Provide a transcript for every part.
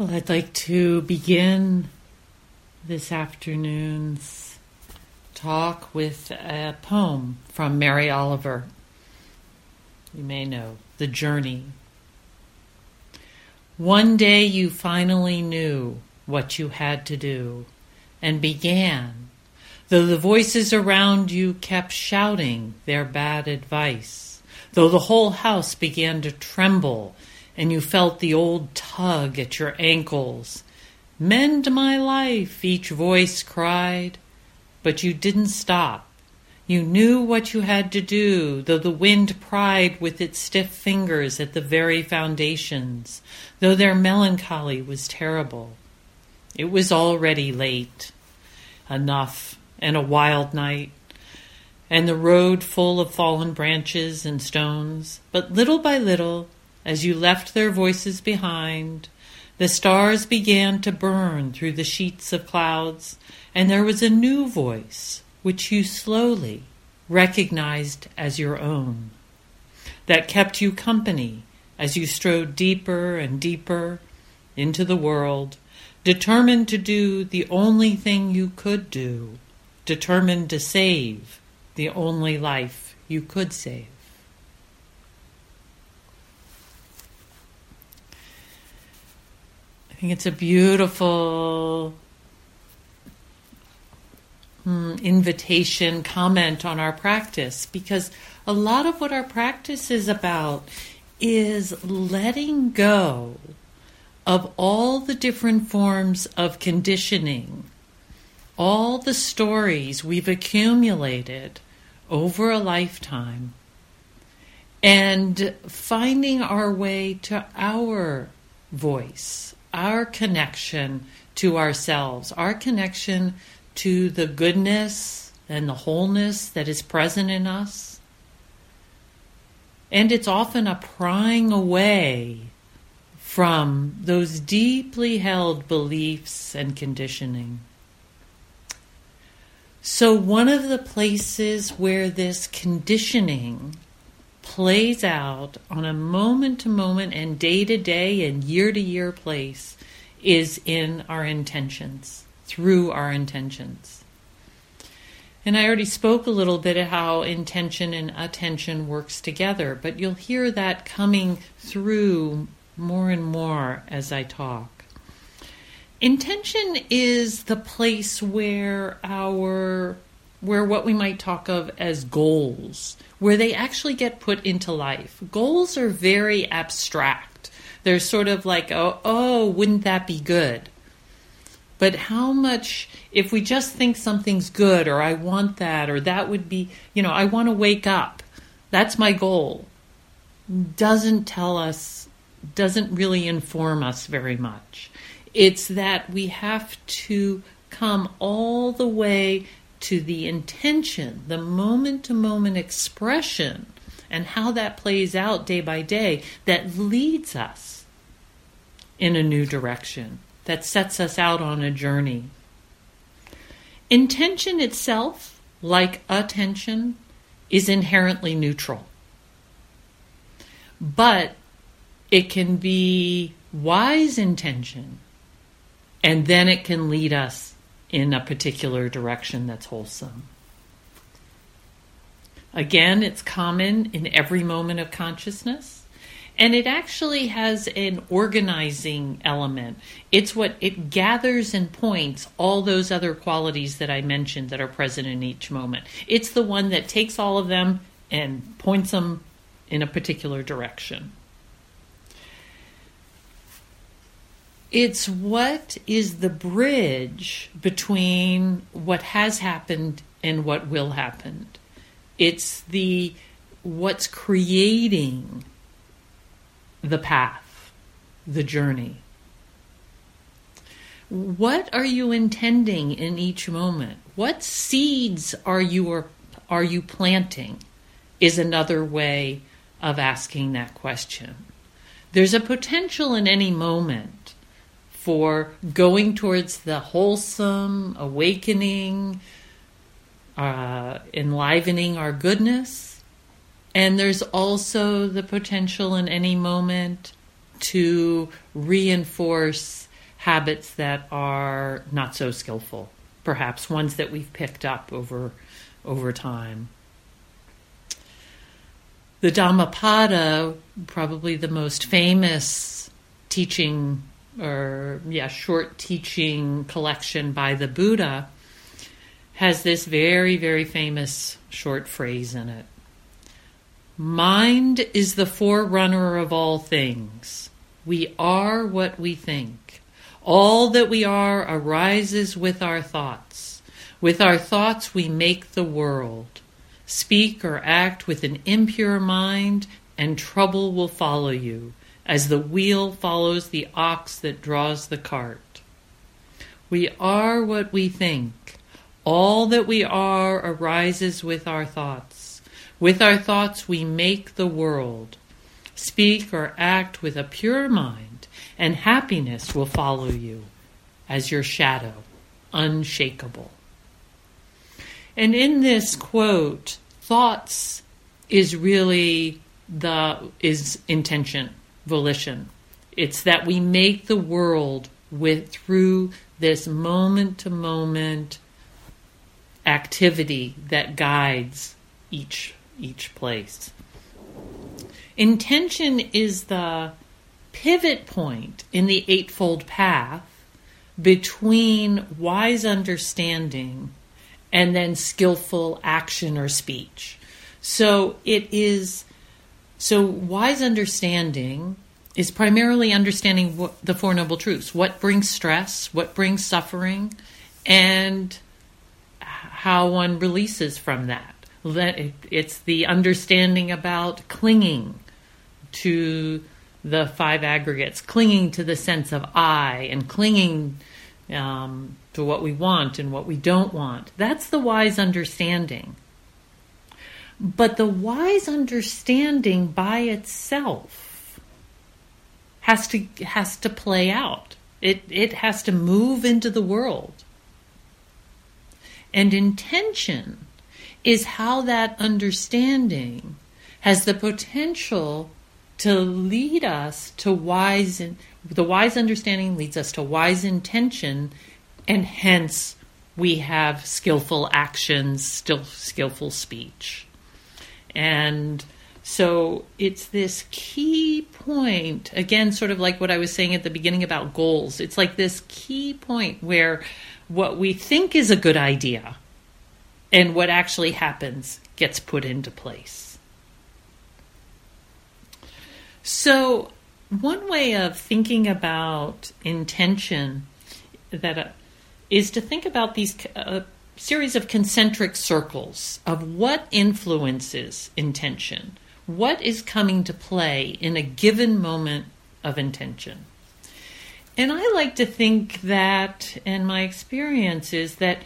Well, I'd like to begin this afternoon's talk with a poem from Mary Oliver. You may know The Journey. One day you finally knew what you had to do and began, though the voices around you kept shouting their bad advice, though the whole house began to tremble and you felt the old tug at your ankles. Mend my life, each voice cried, but you didn't stop. You knew what you had to do, though the wind pried with its stiff fingers at the very foundations, though their melancholy was terrible. It was already late. Enough, and a wild night, and the road full of fallen branches and stones. But little by little, as you left their voices behind, the stars began to burn through the sheets of clouds, and there was a new voice which you slowly recognized as your own, that kept you company as you strode deeper and deeper into the world, determined to do the only thing you could do, determined to save the only life you could save. Think it's a beautiful Hmm, invitation, comment on our practice because a lot of what our practice is about is letting go of all the different forms of conditioning, all the stories we've accumulated over a lifetime, and finding our way to our voice, our connection to ourselves, our connection to the goodness and the wholeness that is present in us. And it's often a prying away from those deeply held beliefs and conditioning. So, one of the places where this conditioning plays out on a moment to moment and day to day and year to year place is in our intentions through our intentions. And I already spoke a little bit of how intention and attention works together, but you'll hear that coming through more and more as I talk. Intention is the place where our where what we might talk of as goals, where they actually get put into life. Goals are very abstract. They're sort of like, oh, oh, wouldn't that be good? But how much, if we just think something's good or I want that or that would be, you know, I want to wake up, that's my goal, doesn't tell us, doesn't really inform us very much. It's that we have to come all the way to the intention, the moment to moment expression, and how that plays out day by day that leads us in a new direction that sets us out on a journey. Intention itself, like attention, is inherently neutral. But it can be wise intention, and then it can lead us in a particular direction that's wholesome. Again, it's common in every moment of consciousness. And it actually has an organizing element. It's what it gathers and points all those other qualities that I mentioned that are present in each moment. It's the one that takes all of them and points them in a particular direction. It's what is the bridge between what has happened and what will happen. It's the what's creating the path, the journey. What are you intending in each moment? What seeds are you are, are you planting? Is another way of asking that question. There's a potential in any moment for going towards the wholesome, awakening, uh, enlivening our goodness and there's also the potential in any moment to reinforce habits that are not so skillful, perhaps ones that we've picked up over over time. The Dhammapada, probably the most famous teaching or yeah, short teaching collection by the Buddha, has this very, very famous short phrase in it. Mind is the forerunner of all things. We are what we think. All that we are arises with our thoughts. With our thoughts, we make the world. Speak or act with an impure mind, and trouble will follow you, as the wheel follows the ox that draws the cart. We are what we think. All that we are arises with our thoughts. With our thoughts, we make the world. Speak or act with a pure mind, and happiness will follow you as your shadow, unshakable. And in this quote, thoughts is really the is intention, volition. It's that we make the world with through this moment to moment activity that guides each each place. Intention is the pivot point in the eightfold path between wise understanding and then skillful action or speech. So it is so wise understanding is primarily understanding what, the four noble truths, what brings stress, what brings suffering, and how one releases from that. It's the understanding about clinging to the five aggregates, clinging to the sense of I, and clinging um, to what we want and what we don't want. That's the wise understanding. But the wise understanding by itself has to has to play out. It it has to move into the world. And intention is how that understanding has the potential to lead us to wise the wise understanding leads us to wise intention and hence we have skillful actions still skillful speech and so it's this key point again sort of like what i was saying at the beginning about goals. It's like this key point where what we think is a good idea and what actually happens gets put into place. So, one way of thinking about intention that uh, is to think about these uh, series of concentric circles of what influences intention, what is coming to play in a given moment of intention. And I like to think that, and my experience is that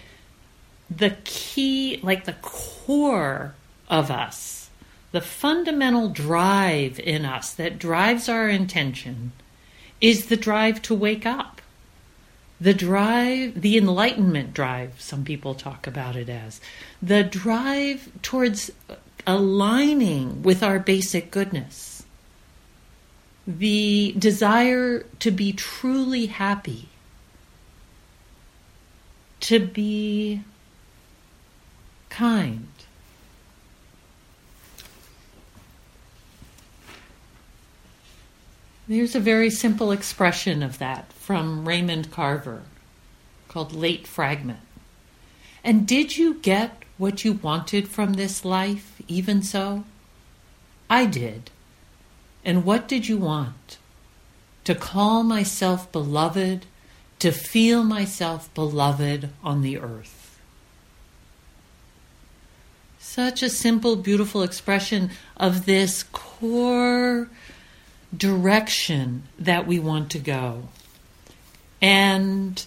the key, like the core of us, the fundamental drive in us that drives our intention is the drive to wake up. The drive, the enlightenment drive, some people talk about it as, the drive towards aligning with our basic goodness, the desire to be truly happy, to be kind, There's a very simple expression of that from Raymond Carver called Late Fragment. And did you get what you wanted from this life, even so? I did. And what did you want? To call myself beloved, to feel myself beloved on the earth. Such a simple, beautiful expression of this core direction that we want to go. And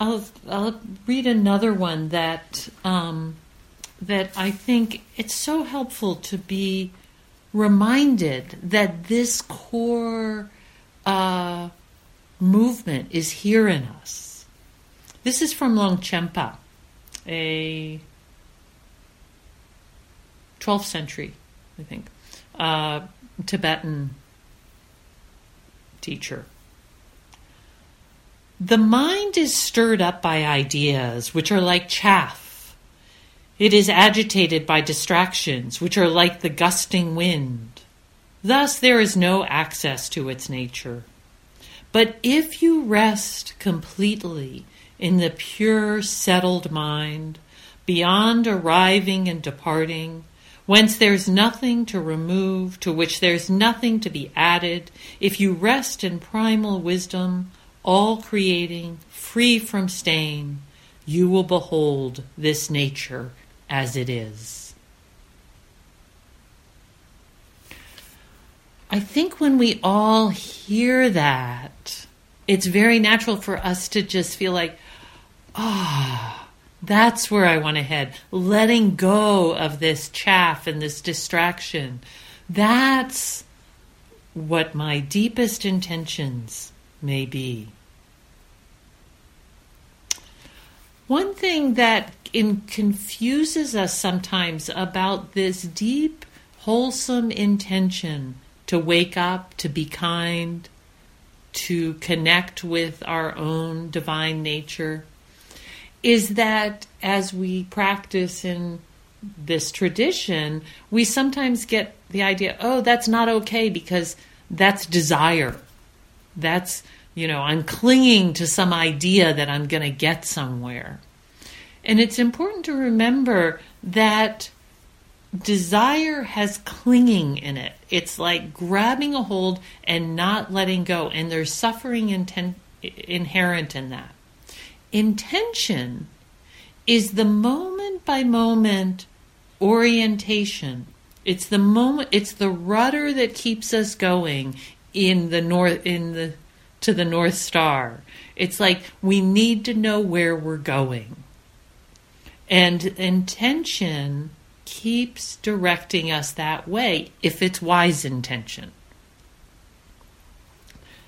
I'll, I'll read another one that um, that I think it's so helpful to be reminded that this core uh, movement is here in us. This is from Longchenpa, a 12th century, I think, uh, Tibetan teacher. The mind is stirred up by ideas, which are like chaff. It is agitated by distractions, which are like the gusting wind. Thus, there is no access to its nature. But if you rest completely in the pure, settled mind, beyond arriving and departing, whence there's nothing to remove, to which there's nothing to be added, if you rest in primal wisdom, all creating, free from stain, you will behold this nature as it is. I think when we all hear that, it's very natural for us to just feel like, ah, oh, that's where I want to head. Letting go of this chaff and this distraction. That's what my deepest intentions may be. One thing that in, confuses us sometimes about this deep, wholesome intention to wake up, to be kind, to connect with our own divine nature is that as we practice in this tradition, we sometimes get the idea, oh, that's not okay because that's desire. That's, you know, I'm clinging to some idea that I'm going to get somewhere. And it's important to remember that desire has clinging in it. It's like grabbing a hold and not letting go, and there's suffering inten- inherent in that. Intention is the moment by moment orientation. It's the moment it's the rudder that keeps us going in the north in the to the north star. It's like we need to know where we're going. And intention keeps directing us that way if it's wise intention.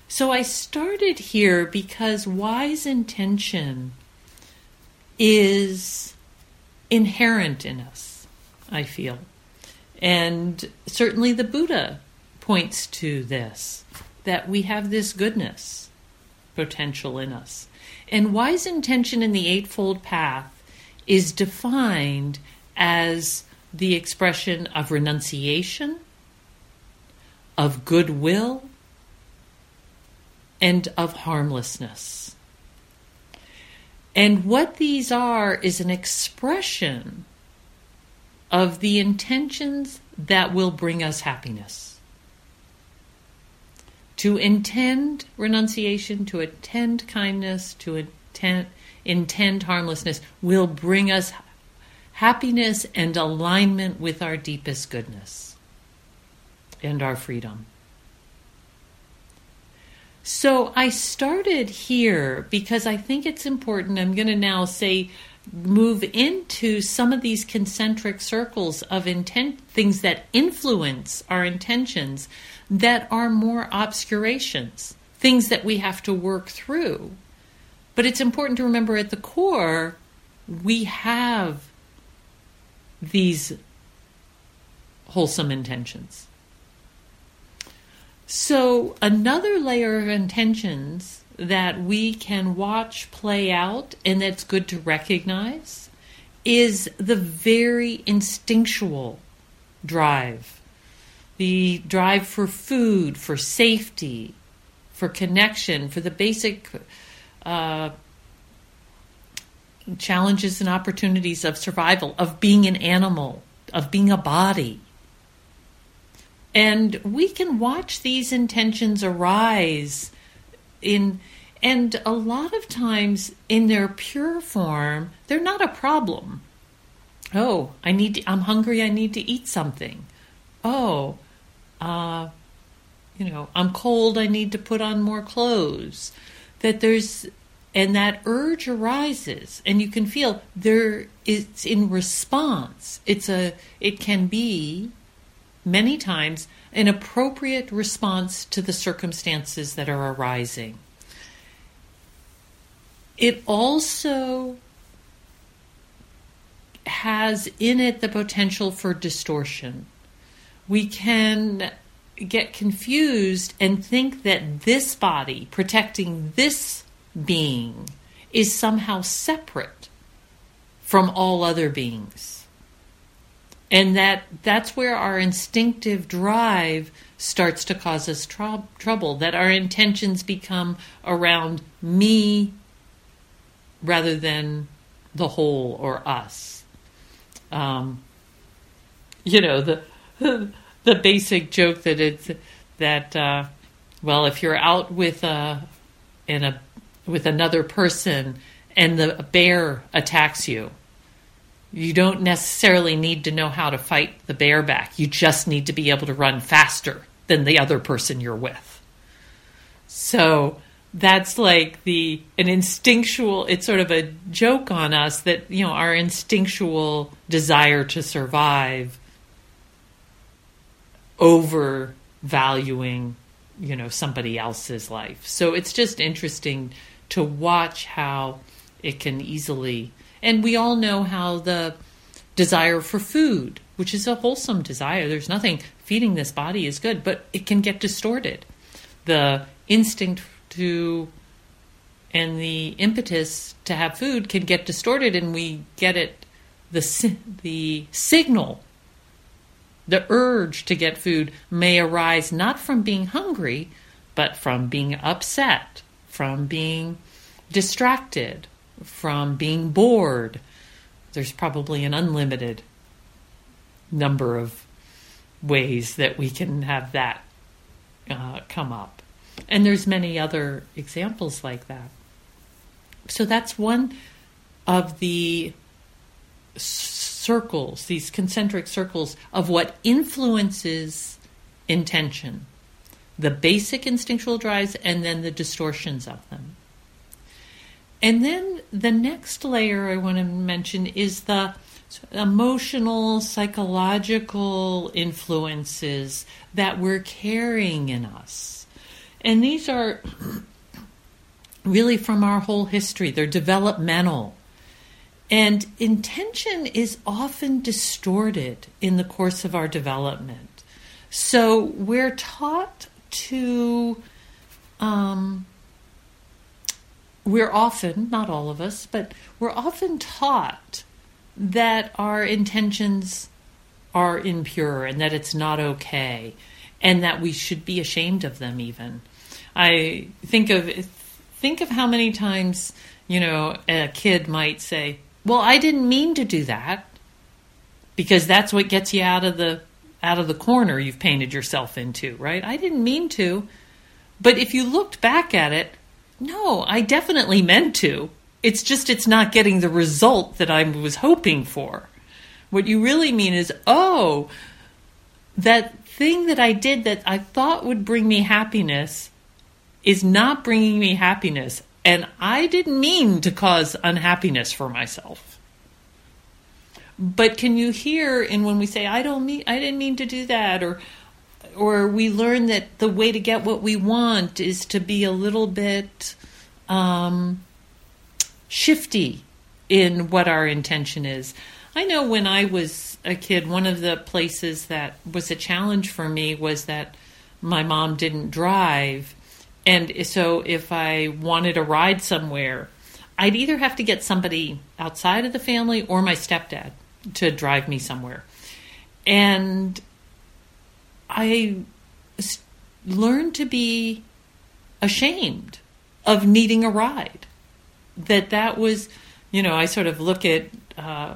So I started here because wise intention is inherent in us, I feel. And certainly the Buddha points to this that we have this goodness potential in us. And wise intention in the Eightfold Path is defined as the expression of renunciation, of goodwill, and of harmlessness. And what these are is an expression of the intentions that will bring us happiness. To intend renunciation, to intend kindness, to intend, intend harmlessness will bring us happiness and alignment with our deepest goodness and our freedom. So I started here because I think it's important. I'm going to now say, move into some of these concentric circles of intent, things that influence our intentions that are more obscurations, things that we have to work through. But it's important to remember at the core, we have these wholesome intentions. So, another layer of intentions that we can watch play out and that's good to recognize is the very instinctual drive the drive for food, for safety, for connection, for the basic uh, challenges and opportunities of survival, of being an animal, of being a body. And we can watch these intentions arise in and a lot of times in their pure form, they're not a problem. Oh, I need to, I'm hungry, I need to eat something. Oh, uh, you know, I'm cold, I need to put on more clothes. That there's and that urge arises and you can feel there it's in response. It's a it can be many times an appropriate response to the circumstances that are arising. It also has in it the potential for distortion. We can get confused and think that this body, protecting this being is somehow separate from all other beings. And that that's where our instinctive drive starts to cause us tr- trouble, that our intentions become around me rather than the whole or us. Um, you know, the the basic joke that it's that uh, well, if you're out with a in a with another person and the bear attacks you, you don't necessarily need to know how to fight the bear back. You just need to be able to run faster than the other person you're with. So that's like the an instinctual it's sort of a joke on us that you know our instinctual desire to survive over valuing you know somebody else's life so it's just interesting to watch how it can easily and we all know how the desire for food which is a wholesome desire there's nothing feeding this body is good but it can get distorted. The instinct to and the impetus to have food can get distorted and we get it the the signal the urge to get food may arise not from being hungry, but from being upset, from being distracted, from being bored. There's probably an unlimited number of ways that we can have that uh, come up. And there's many other examples like that. So that's one of the circles, these concentric circles of what influences intention the basic instinctual drives and then the distortions of them. And then the next layer I want to mention is the emotional, psychological influences that we're carrying in us. And these are really from our whole history, they're developmental. And intention is often distorted in the course of our development. So we're taught to, um, we're often, not all of us, but we're often taught that our intentions are impure and that it's not okay and that we should be ashamed of them even. I think of think of how many times, you know, a kid might say, well, I didn't mean to do that because that's what gets you out of the out of the corner you've painted yourself into, right? I didn't mean to. But if you looked back at it, no, I definitely meant to. It's just it's not getting the result that I was hoping for. What you really mean is, oh, that thing that I did that I thought would bring me happiness is not bringing me happiness. And I didn't mean to cause unhappiness for myself. But can you hear in when we say I don't mean I didn't mean to do that or or we learn that the way to get what we want is to be a little bit um, shifty in what our intention is. I know when I was a kid, one of the places that was a challenge for me was that my mom didn't drive. And so if I wanted a ride somewhere, I'd either have to get somebody outside of the family or my stepdad to drive me somewhere. And I learned to be ashamed of needing a ride. That that was, you know, I sort of look at uh,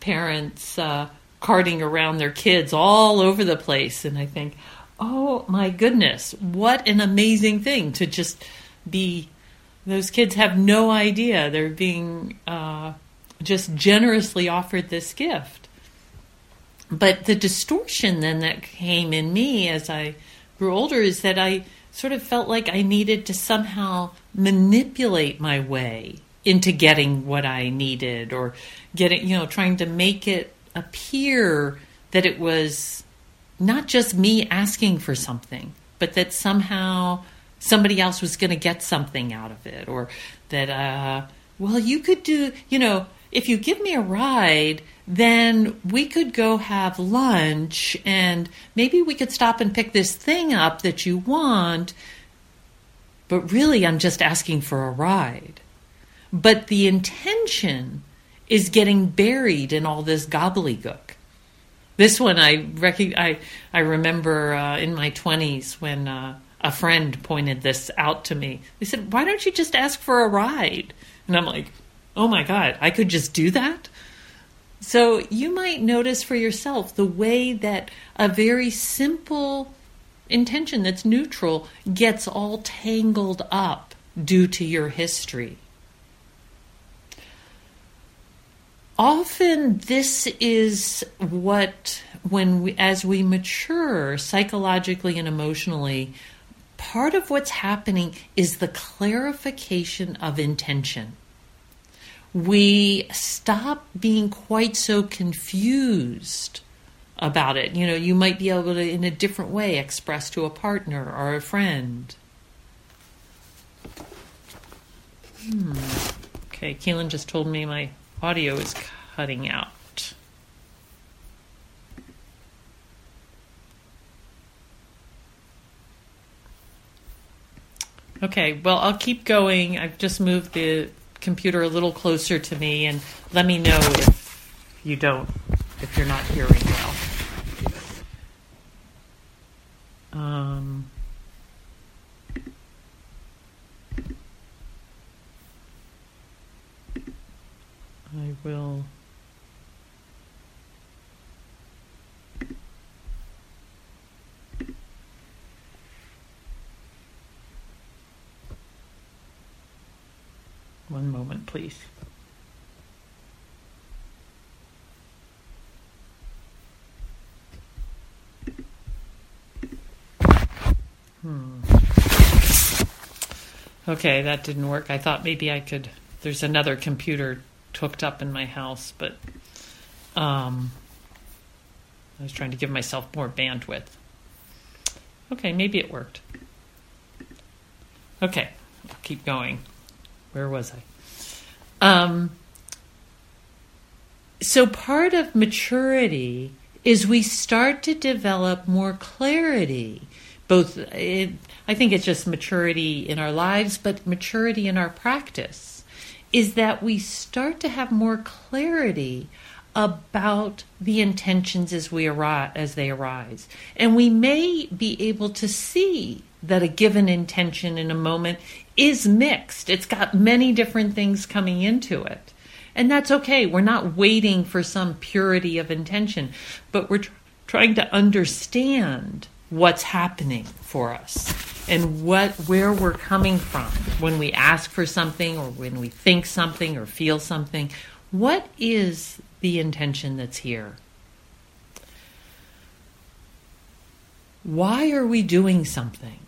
parents uh, carting around their kids all over the place, and I think, oh my goodness, what an amazing thing to just be. Those kids have no idea they're being uh, just generously offered this gift. But the distortion then that came in me as I grew older is that I sort of felt like I needed to somehow manipulate my way into getting what I needed or getting, you know, trying to make it appear that it was not just me asking for something, but that somehow somebody else was going to get something out of it, or that, uh, well, you could do, you know, if you give me a ride, then we could go have lunch and maybe we could stop and pick this thing up that you want. but really I'm just asking for a ride. But the intention is getting buried in all this gobbledygook. This one I rec- I, I remember uh, in my 20s when uh, a friend pointed this out to me. They said, Why don't you just ask for a ride? And I'm like, Oh my God, I could just do that? So you might notice for yourself the way that a very simple intention that's neutral gets all tangled up due to your history. Often, this is what, when we, as we mature psychologically and emotionally, part of what's happening is the clarification of intention. We stop being quite so confused about it. You know, you might be able to, in a different way, express to a partner or a friend. Hmm. Okay, Keelan just told me my audio is cutting out. Okay, well, I'll keep going. I've just moved the computer a little closer to me, and let me know if you don't, if you're not hearing well. Um, I will. One moment, please. Hmm. Okay, that didn't work. I thought maybe I could. There's another computer hooked up in my house, but um, I was trying to give myself more bandwidth. Okay, maybe it worked. Okay, I'll keep going. Where was I? Um, so, part of maturity is we start to develop more clarity both I think it's just maturity in our lives, but maturity in our practice is that we start to have more clarity about the intentions as we arise, as they arise, and we may be able to see that a given intention in a moment is mixed. It's got many different things coming into it. And that's okay. We're not waiting for some purity of intention, but we're tr- trying to understand what's happening for us and what where we're coming from when we ask for something or when we think something or feel something what is the intention that's here why are we doing something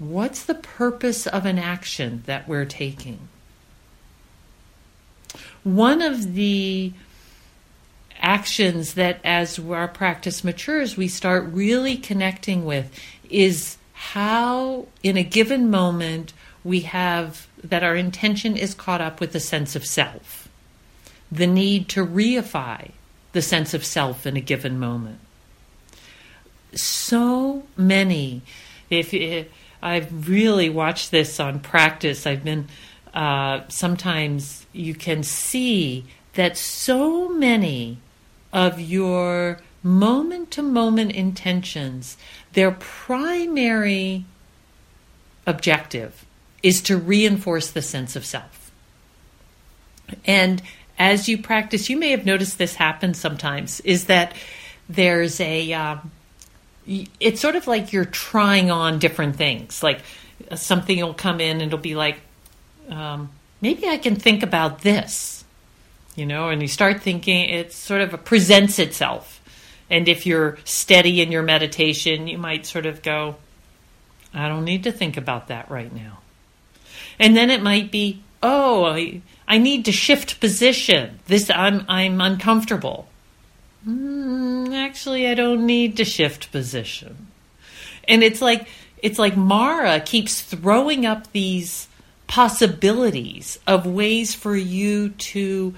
what's the purpose of an action that we're taking one of the actions that as our practice matures, we start really connecting with is how, in a given moment, we have that our intention is caught up with the sense of self, the need to reify the sense of self in a given moment. So many, if, if I've really watched this on practice, I've been uh, sometimes you can see that so many of your moment to moment intentions, their primary objective is to reinforce the sense of self. And as you practice, you may have noticed this happen sometimes, is that there's a, uh, it's sort of like you're trying on different things. Like something will come in and it'll be like, um, maybe I can think about this you know, and you start thinking, it sort of presents itself. And if you're steady in your meditation, you might sort of go, I don't need to think about that right now. And then it might be, oh, I, I need to shift position. This I'm I'm uncomfortable. Mm, actually, I don't need to shift position. And it's like it's like Mara keeps throwing up these possibilities of ways for you to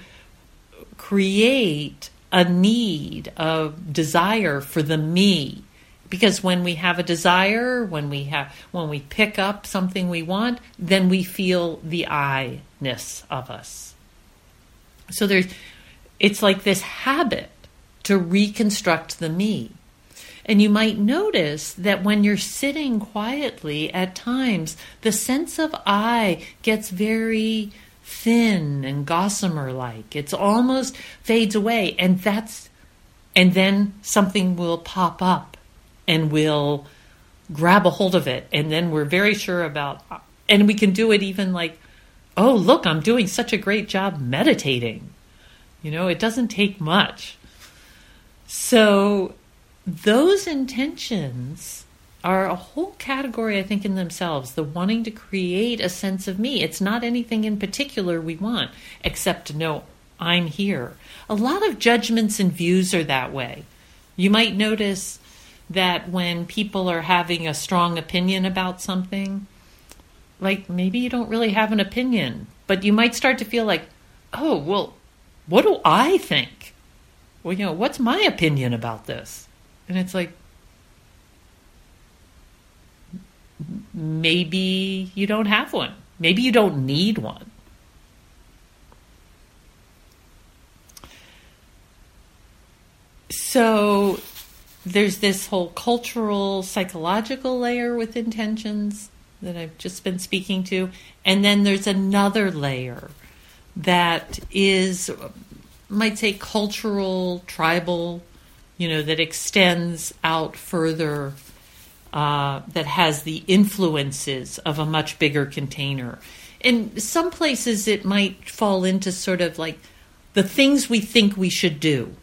create a need, a desire for the me, because when we have a desire, when we have when we pick up something we want, then we feel the I-ness of us. So there's it's like this habit to reconstruct the me. And you might notice that when you're sitting quietly at times, the sense of I gets very thin and gossamer like. It's almost fades away. And that's, and then something will pop up and we'll grab a hold of it. And then we're very sure about, and we can do it even like, oh, look, I'm doing such a great job meditating. You know, it doesn't take much. So, those intentions are a whole category, I think, in themselves. The wanting to create a sense of me. It's not anything in particular we want, except to know I'm here. A lot of judgments and views are that way. You might notice that when people are having a strong opinion about something, like maybe you don't really have an opinion, but you might start to feel like, oh, well, what do I think? Well, you know, what's my opinion about this? And it's like, maybe you don't have one. Maybe you don't need one. So there's this whole cultural, psychological layer with intentions that I've just been speaking to. And then there's another layer that is, might say, cultural, tribal, you know, that extends out further, uh, that has the influences of a much bigger container. In some places, it might fall into sort of like the things we think we should do.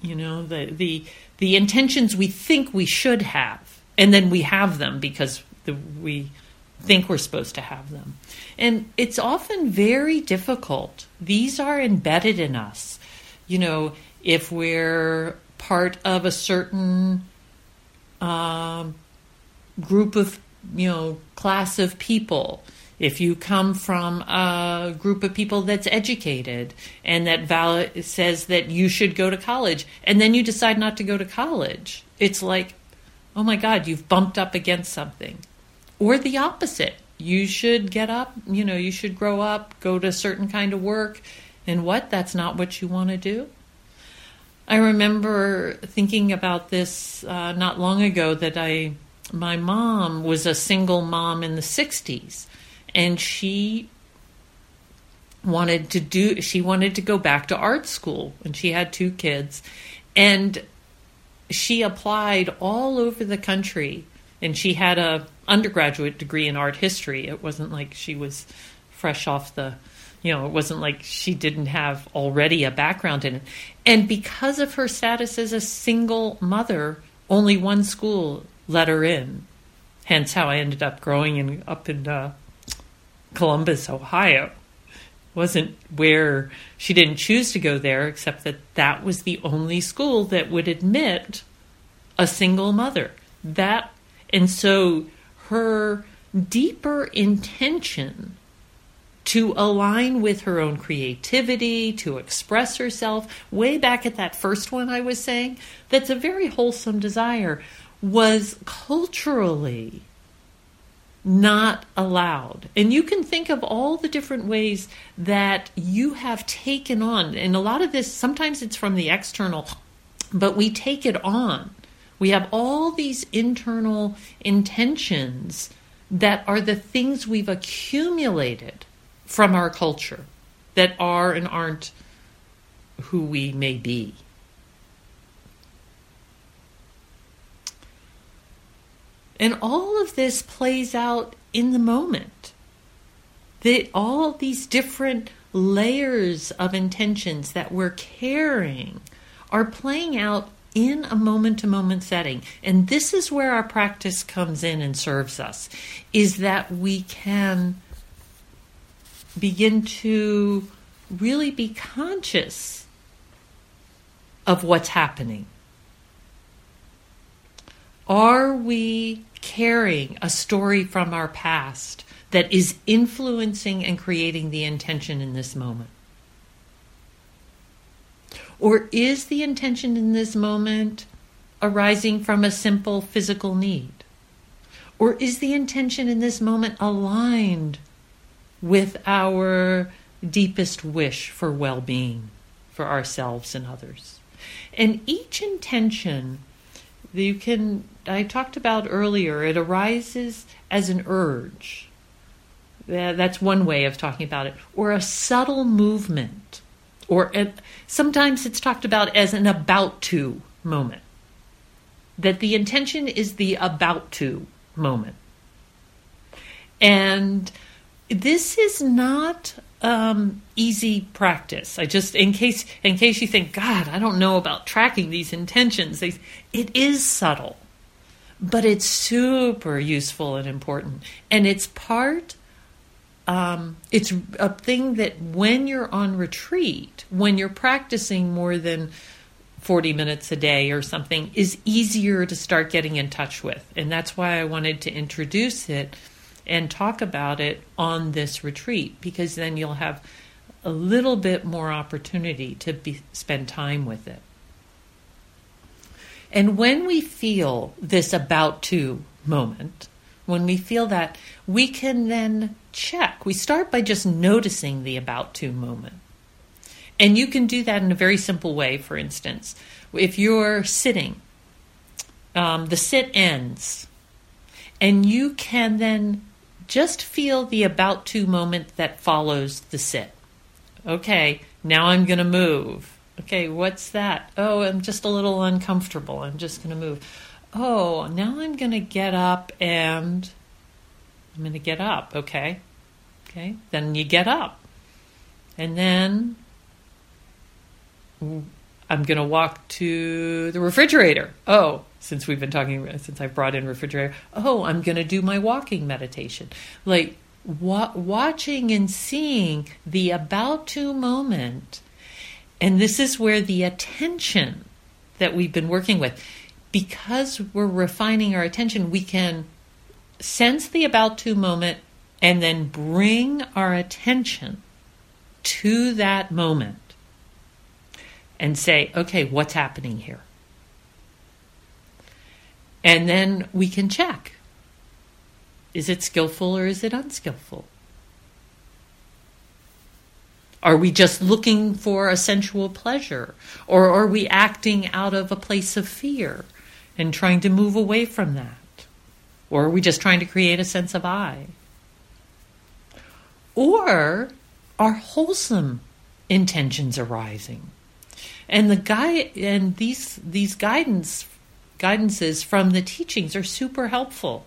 You know, the the the intentions we think we should have, and then we have them because the, we think we're supposed to have them. And it's often very difficult. These are embedded in us. You know, if we're part of a certain um, group of, you know, class of people, if you come from a group of people that's educated and that val- says that you should go to college, and then you decide not to go to college, it's like, oh my God, you've bumped up against something. Or the opposite. You should get up, you know, you should grow up, go to a certain kind of work, and what? That's not what you want to do? I remember thinking about this uh, not long ago that I my mom was a single mom in the 60s and she wanted to do she wanted to go back to art school and she had two kids and she applied all over the country and she had a undergraduate degree in art history it wasn't like she was fresh off the you know, it wasn't like she didn't have already a background in it. And because of her status as a single mother, only one school let her in. Hence how I ended up growing in, up in uh, Columbus, Ohio. wasn't where she didn't choose to go there, except that that was the only school that would admit a single mother. That and so her deeper intention to align with her own creativity, to express herself. Way back at that first one I was saying, that's a very wholesome desire, was culturally not allowed. And you can think of all the different ways that you have taken on, and a lot of this, sometimes it's from the external, but we take it on. We have all these internal intentions that are the things we've accumulated from our culture that are and aren't who we may be. And all of this plays out in the moment. That all these different layers of intentions that we're carrying are playing out in a moment to moment setting. And this is where our practice comes in and serves us is that we can begin to really be conscious of what's happening. Are we carrying a story from our past that is influencing and creating the intention in this moment? Or is the intention in this moment arising from a simple physical need? Or is the intention in this moment aligned with our deepest wish for well being for ourselves and others? And each intention you can, I talked about earlier, it arises as an urge. That's one way of talking about it. Or a subtle movement. Or a, sometimes it's talked about as an about to moment. That the intention is the about to moment. And this is not um, easy practice. I just, in case, in case you think, God, I don't know about tracking these intentions. it is subtle, but it's super useful and important, and it's part. Um, it's a thing that when you're on retreat, when you're practicing more than 40 minutes a day or something, is easier to start getting in touch with. And that's why I wanted to introduce it and talk about it on this retreat because then you'll have a little bit more opportunity to be, spend time with it. And when we feel this about to moment, when we feel that, we can then check. We start by just noticing the about to moment. And you can do that in a very simple way, for instance. If you're sitting, um, the sit ends, and you can then just feel the about to moment that follows the sit. Okay, now I'm going to move. Okay, what's that? Oh, I'm just a little uncomfortable. I'm just going to move. Oh, now I'm going to get up and I'm going to get up. Okay. Okay, then you get up. And then I'm going to walk to the refrigerator. Oh, since we've been talking since I've brought in refrigerator. Oh, I'm going to do my walking meditation. Like wa- watching and seeing the about to moment. And this is where the attention that we've been working with because we're refining our attention, we can sense the about to moment and then bring our attention to that moment and say, okay, what's happening here? And then we can check is it skillful or is it unskillful? Are we just looking for a sensual pleasure? Or are we acting out of a place of fear and trying to move away from that? Or are we just trying to create a sense of I? Or are wholesome intentions arising? And the guy and these these guidance guidances from the teachings are super helpful.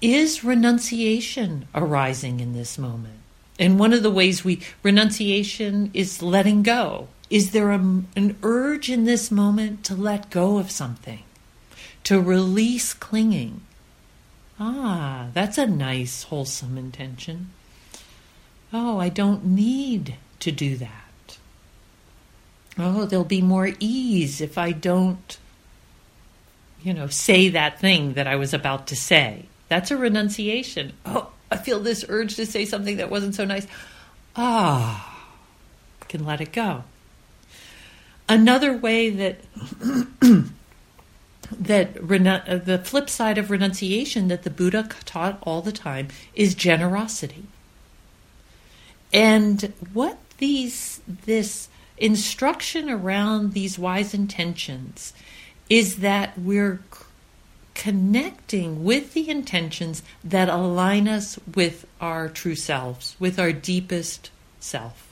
Is renunciation arising in this moment? And one of the ways we renunciation is letting go. Is there a, an urge in this moment to let go of something, to release clinging? Ah, that's a nice, wholesome intention. Oh, I don't need to do that. Oh, there'll be more ease if I don't you know, say that thing that I was about to say. That's a renunciation. Oh, I feel this urge to say something that wasn't so nice. Ah, can let it go. Another way that that uh, the flip side of renunciation that the Buddha taught all the time is generosity. And what these this instruction around these wise intentions is that we're connecting with the intentions that align us with our true selves, with our deepest self.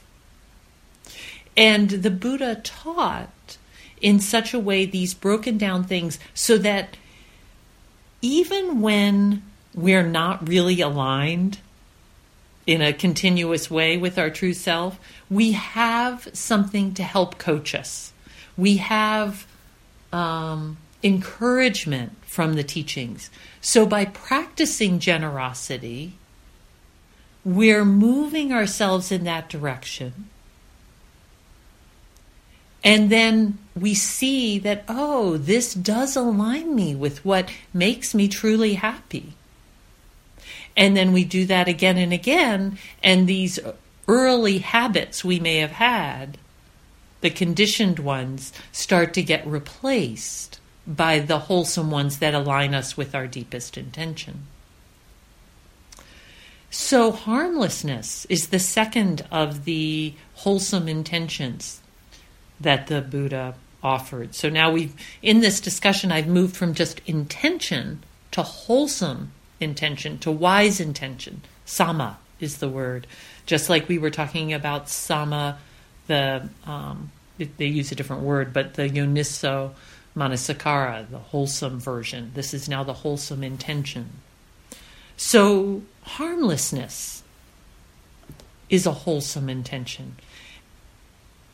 And the Buddha taught in such a way these broken down things so that even when we're not really aligned in a continuous way with our true self, we have something to help coach us. We have um, encouragement from the teachings. So by practicing generosity, we're moving ourselves in that direction. And then we see that, oh, this does align me with what makes me truly happy. And then we do that again and again, and these early habits we may have had the conditioned ones start to get replaced by the wholesome ones that align us with our deepest intention. So, harmlessness is the second of the wholesome intentions that the Buddha offered. So now we've, in this discussion, I've moved from just intention to wholesome intention, to wise intention. Samma is the word. Just like we were talking about samma, the, um, they use a different word, but the yoniso manasikara, the wholesome version. This is now the wholesome intention. So, harmlessness is a wholesome intention.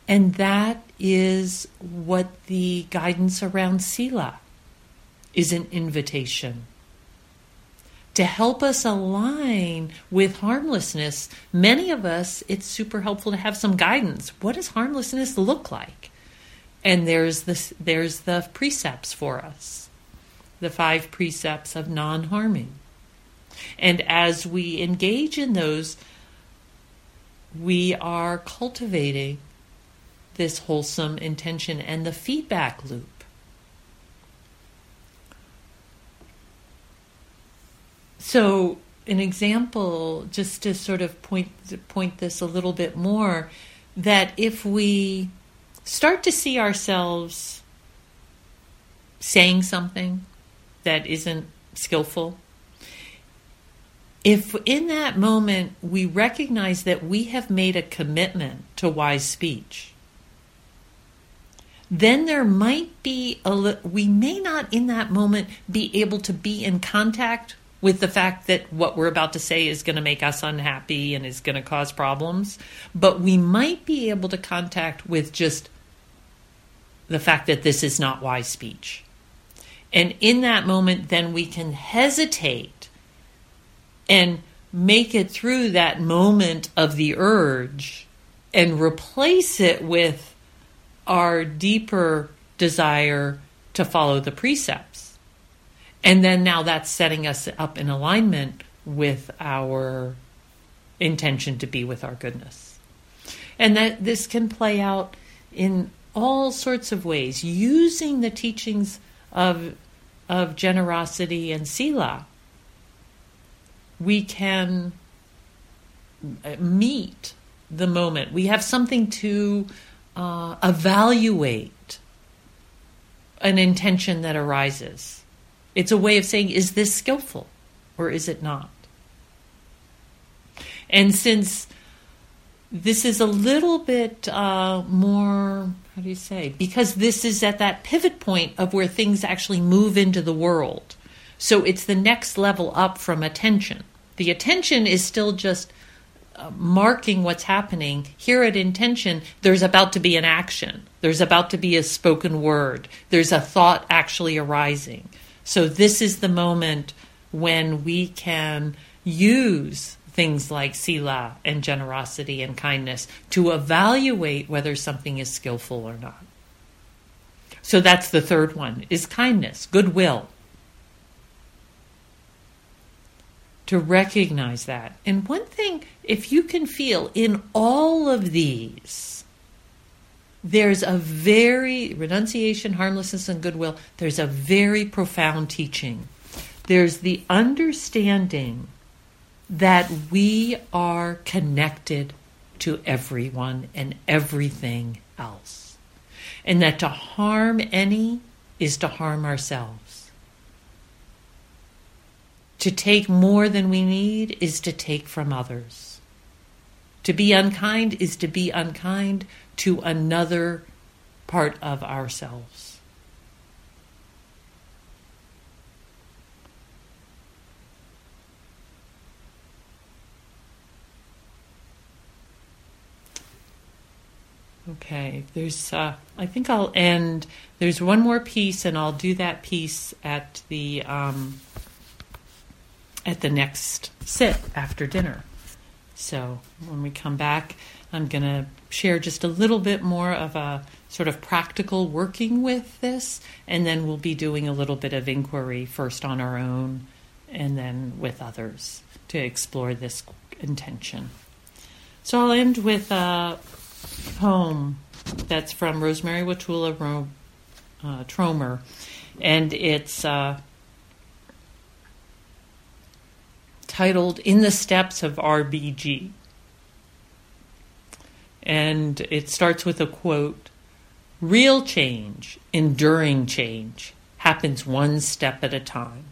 And that is what the guidance around Sila is an invitation. To help us align with harmlessness, many of us, it's super helpful to have some guidance. What does harmlessness look like? And there's this there's the precepts for us. The five precepts of non-harming. And as we engage in those, we are cultivating this wholesome intention and the feedback loop. So, an example, just to sort of point point this a little bit more, that if we start to see ourselves saying something that isn't skillful, if in that moment we recognize that we have made a commitment to wise speech, then there might be a we may not in that moment be able to be in contact with the fact that what we're about to say is going to make us unhappy and is going to cause problems but we might be able to contact with just the fact that this is not wise speech. And in that moment then we can hesitate and make it through that moment of the urge and replace it with our deeper desire to follow the precepts. And then now that's setting us up in alignment with our intention to be with our goodness. And that this can play out in all sorts of ways, using the teachings of, of generosity and sila we can uh, meet the moment. We have something to uh, evaluate an intention that arises. It's a way of saying, is this skillful or is it not? And since this is a little bit uh, more, how do you say? Because this is at that pivot point of where things actually move into the world. So it's the next level up from attention. The attention is still just marking what's happening. Here at intention, there's about to be an action, there's about to be a spoken word, there's a thought actually arising. So this is the moment when we can use things like sila and generosity and kindness to evaluate whether something is skillful or not. So that's the third one is kindness, goodwill. To recognize that. And one thing, if you can feel in all of these, there's a very, renunciation, harmlessness, and goodwill, there's a very profound teaching. There's the understanding that we are connected to everyone and everything else. And that to harm any is to harm ourselves. To take more than we need is to take from others. To be unkind is to be unkind to another part of ourselves. Okay, there's. Uh, I think I'll end. There's one more piece, and I'll do that piece at the um, at the next sit after dinner. So when we come back, I'm going to share just a little bit more of a sort of practical working with this, and then we'll be doing a little bit of inquiry first on our own and then with others to explore this intention. So I'll end with a poem that's from Rosemerry Wahtola uh, Trommer, and it's uh, titled In the Steps of RBG. And it starts with a quote Real change, enduring change, happens one step at a time.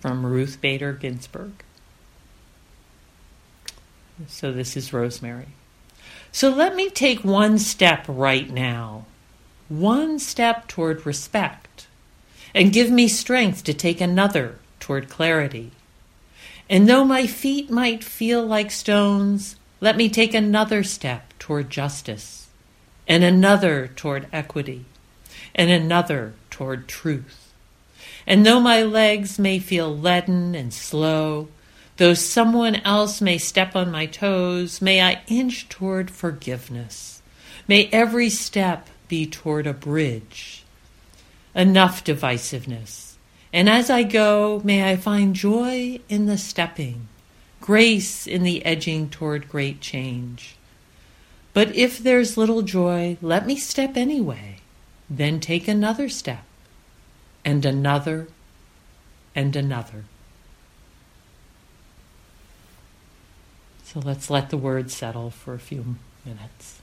From Ruth Bader Ginsburg. So this is Rosemerry. So let me take one step right now, one step toward respect, and give me strength to take another toward clarity. And though my feet might feel like stones, let me take another step toward justice, and another toward equity, and another toward truth. And though my legs may feel leaden and slow, though someone else may step on my toes, may I inch toward forgiveness. May every step be toward a bridge. Enough divisiveness. And as I go, may I find joy in the stepping grace in the edging toward great change. But if there's little joy, let me step anyway, then take another step, and another, and another. So let's let the words settle for a few minutes.